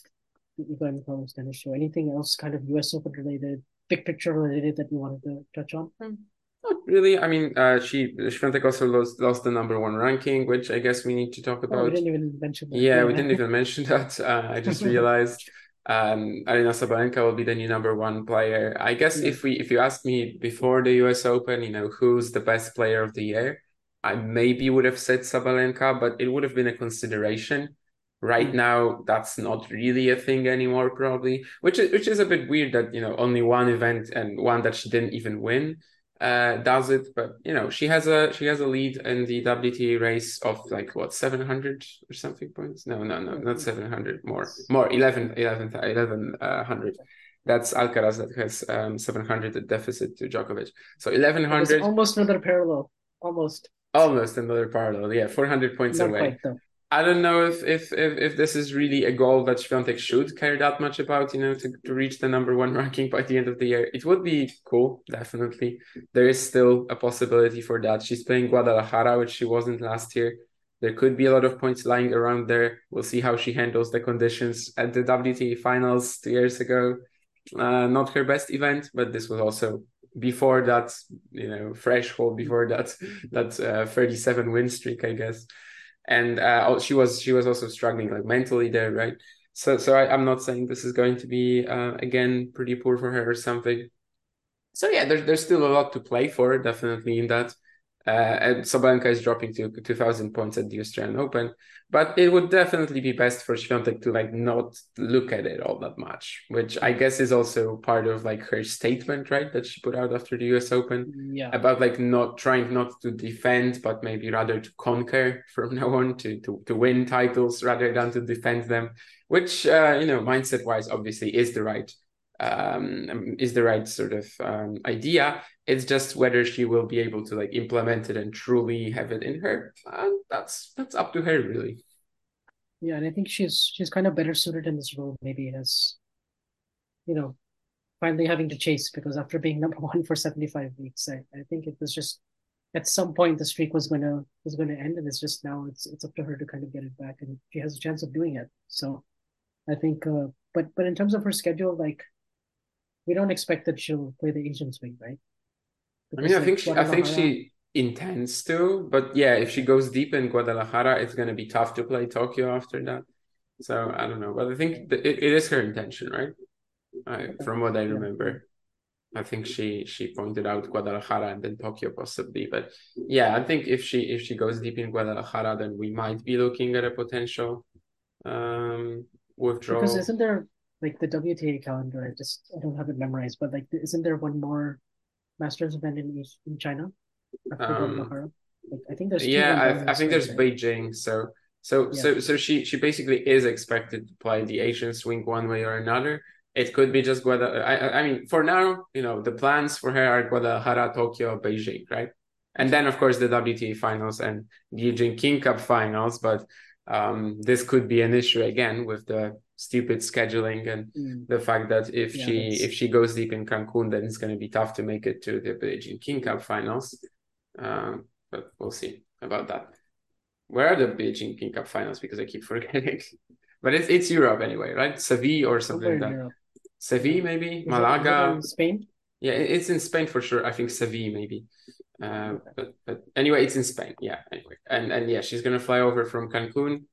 Speaker 1: the Iga and Carlos Tennis Show. Anything else, kind of U.S. Open related, big picture related that you wanted to touch on?
Speaker 2: Mm. Not really. I mean, uh, she Świątek also lost lost the number one ranking, which I guess we need to talk about. Oh,
Speaker 1: we didn't even mention that.
Speaker 2: Yeah, yeah. we didn't even mention that. Uh, I just realized. Um, Aryna Sabalenka will be the new number one player. I guess yeah. if we if you ask me before the U.S. Open, you know, who's the best player of the year, I maybe would have said Sabalenka, but it would have been a consideration. Right mm. now, that's not really a thing anymore, probably. Which is which is a bit weird that you know only one event and one that she didn't even win uh, does it, but you know she has a she has a lead in the WTA race of like what seven hundred or something points. No, no, no, not seven hundred. More, more 11, 11, 1100. That's Alcaraz that has um, seven hundred deficit to Djokovic. So eleven hundred.
Speaker 1: Almost another parallel. Almost.
Speaker 2: Almost another parallel. Yeah, four hundred points Not away. Quite, I don't know if, if if if this is really a goal that Świątek should care that much about, you know, to, to reach the number one ranking by the end of the year. It would be cool, definitely. There is still a possibility for that. She's playing Guadalajara, which she wasn't last year. There could be a lot of points lying around there. We'll see how she handles the conditions at the WTA finals two years ago. Uh, not her best event, but this was also before that, you know, threshold, before that that uh, 37 win streak, I guess and uh, oh, she was she was also struggling like mentally there, right? So so I, am not saying this is going to be uh, again pretty poor for her or something. So yeah, there's there's still a lot to play for, definitely in that. Uh, and Sabalenka is dropping to 2,000 points at the Australian Open, but it would definitely be best for Świątek to like not look at it all that much, which I guess is also part of like her statement, right, that she put out after the US Open,
Speaker 1: yeah,
Speaker 2: about like not trying not to defend, but maybe rather to conquer from now on, to to to win titles rather than to defend them, which uh, you know mindset wise obviously is the right um, is the right sort of um, idea. It's just whether she will be able to like implement it and truly have it in her. Uh, that's that's up to her, really.
Speaker 1: Yeah, and I think she's she's kind of better suited in this role, maybe as you know, finally having to chase because after being number one for seventy five weeks, I, I think it was just at some point the streak was gonna was gonna end, and it's just now it's it's up to her to kind of get it back, and she has a chance of doing it. So, I think, uh, but but in terms of her schedule, like we don't expect that she'll play the Asian swing, right?
Speaker 2: I mean, I think she, I think she intends to, but yeah, if she goes deep in Guadalajara, it's going to be tough to play Tokyo after that. So I don't know, but I think it, it is her intention, right? I, from what I remember, I think she she pointed out Guadalajara and then Tokyo possibly, but yeah, I think if she if she goes deep in Guadalajara, then we might be looking at a potential um withdrawal.
Speaker 1: Because isn't there like the WTA calendar. I just I don't have it memorized, but like, isn't there one more Masters event in in China um? Like, I think there's
Speaker 2: yeah, I, I think there's Beijing. So so yeah. so so she she basically is expected to play the Asian swing one way or another. It could be just Guadalajara. I, I mean, for now, you know, the plans for her are Guadalajara, Tokyo, Beijing, right? And then, of course, the WTA finals and the Billie Jean King Cup finals. But um, this could be an issue again with the stupid scheduling and mm. the fact that if yeah, she that's... if she goes deep in Cancun, then it's going to be tough to make it to the Billie Jean King Cup finals. Um, but we'll see about that. Where are the Billie Jean King Cup finals? Because I keep forgetting. but it's it's Europe anyway, right? Seville or something like that. Europe. Seville maybe Is Malaga.
Speaker 1: Spain.
Speaker 2: Yeah, it's in Spain for sure. I think Seville maybe. Uh, but but anyway, it's in Spain. Yeah. Anyway, and and yeah, she's gonna fly over from Cancun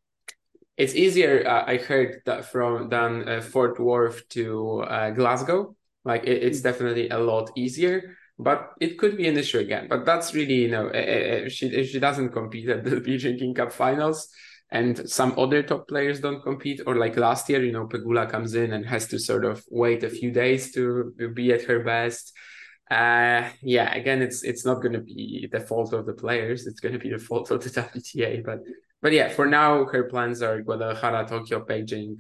Speaker 2: it's easier uh, i heard that from than uh, fort worth to uh, glasgow. Like it, it's hmm. definitely a lot easier but it could be an issue again. But that's really you know if she if she doesn't compete at the Billie Jean King Cup finals and some other top players don't compete. Or like last year you know Pegula comes in and has to sort of wait a few days to be at her best. Uh yeah again it's it's not going to be the fault of the players. It's going to be the fault of the WTA but but yeah, for now, her plans are Guadalajara, Tokyo, Beijing.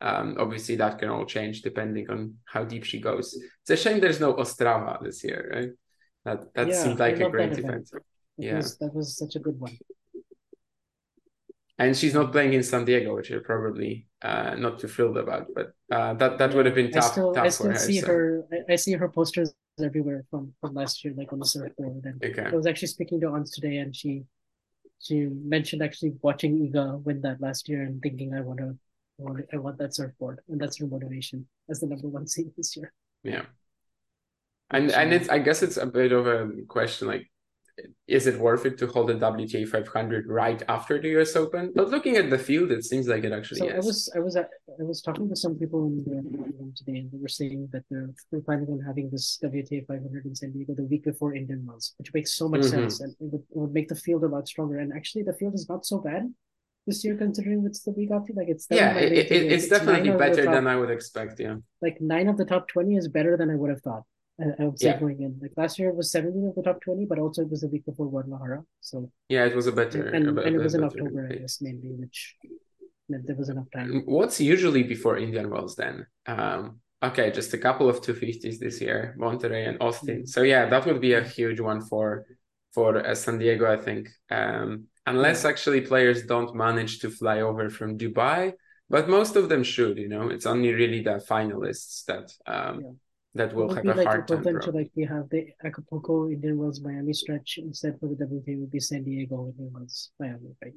Speaker 2: Um, obviously, that can all change depending on how deep she goes. It's a shame there's no Ostrava this year, right? That that yeah, seemed like a great event. event.
Speaker 1: yeah, was, that was such a good one.
Speaker 2: And she's not playing in San Diego, which you're probably uh, not too thrilled about. But uh, that that would have been tough.
Speaker 1: I still,
Speaker 2: tough
Speaker 1: I still
Speaker 2: her,
Speaker 1: see so. her. I, I, see her posters everywhere from from last year, like on the surfboard. And okay. I was actually speaking to Ons today, and she she mentioned actually watching Iga win that last year and thinking I want to, I want, I want that surfboard, and that's her motivation as the number one seed this year.
Speaker 2: Yeah, and so, and it's I guess it's a bit of a question like is it worth it to hold the WTA 500 right after the US Open? But looking at the field, it seems like it actually so is.
Speaker 1: I was I was I was talking to some people in the room today, and they were saying that they're, they're planning on having this WTA 500 in San Diego the week before Indian Wells, which makes so much mm-hmm. sense, and it would, it would make the field a lot stronger. And actually, the field is not so bad this year considering it's the week after. Like it's
Speaker 2: yeah, it, it, it's, it's, definitely better top, than I would expect. Yeah,
Speaker 1: like nine of the top twenty is better than I would have thought. I, would say yeah. going in. Like last year, it was 17 of the top 20, but also it was the week before Guadalajara. So
Speaker 2: yeah, it was a better
Speaker 1: and,
Speaker 2: and,
Speaker 1: and it was in October, I guess, mainly, which meant there was enough time.
Speaker 2: What's usually before Indian Wells then? Um, okay, just a couple of 250s this year, Monterrey and Austin. Mm-hmm. So yeah, that would be a huge one for for uh, San Diego, I think. Um, unless actually players don't manage to fly over from Dubai, but most of them should. You know, it's only really the finalists that um, yeah that will have a
Speaker 1: like
Speaker 2: hard time.
Speaker 1: Like we have the Acapulco Indian Wells Miami stretch instead for the WTA would be San Diego Indian Wells Miami, right?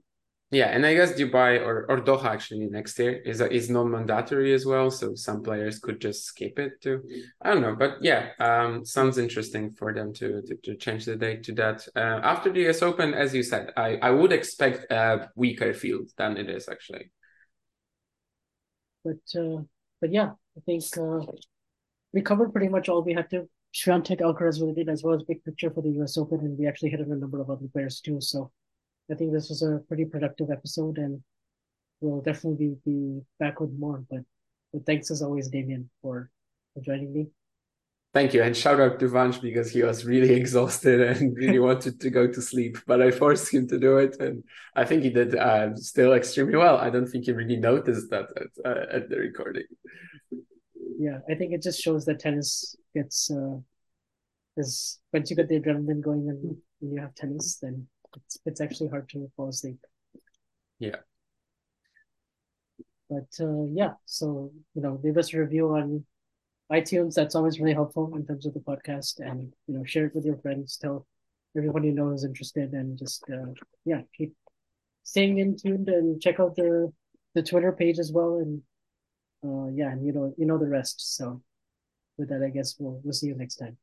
Speaker 2: Yeah, and I guess Dubai or, or Doha actually next year is is non-mandatory as well, so some players could just skip it too. I don't know, but yeah, um, sounds interesting for them to to, to change the date to that. Uh, after the US Open, as you said, I I would expect a weaker field than it is actually.
Speaker 1: But uh, but yeah, I think uh, we covered pretty much all we had to. Świątek Alcaraz really did as well as big picture for the US Open, and we actually hit on a number of other players too. So I think this was a pretty productive episode, and we'll definitely be, be back with more. But, but thanks as always, Damien, for, for joining me.
Speaker 2: Thank you. And shout out to Vansh because he was really exhausted and really wanted to go to sleep. But I forced him to do it. And I think he did uh, still extremely well. I don't think he really noticed that at, uh, at the recording.
Speaker 1: Yeah, I think it just shows that tennis gets uh, is once you get the adrenaline going and you have tennis, then it's it's actually hard to fall asleep.
Speaker 2: Yeah.
Speaker 1: But uh, yeah, so you know, leave us a review on iTunes. That's always really helpful in terms of the podcast, and you know, share it with your friends. Tell everyone you know is interested, and just uh, yeah, keep staying in tuned and check out the the Twitter page as well. And uh, yeah, and you know, you know the rest. So with that, I guess we'll we'll see you next time.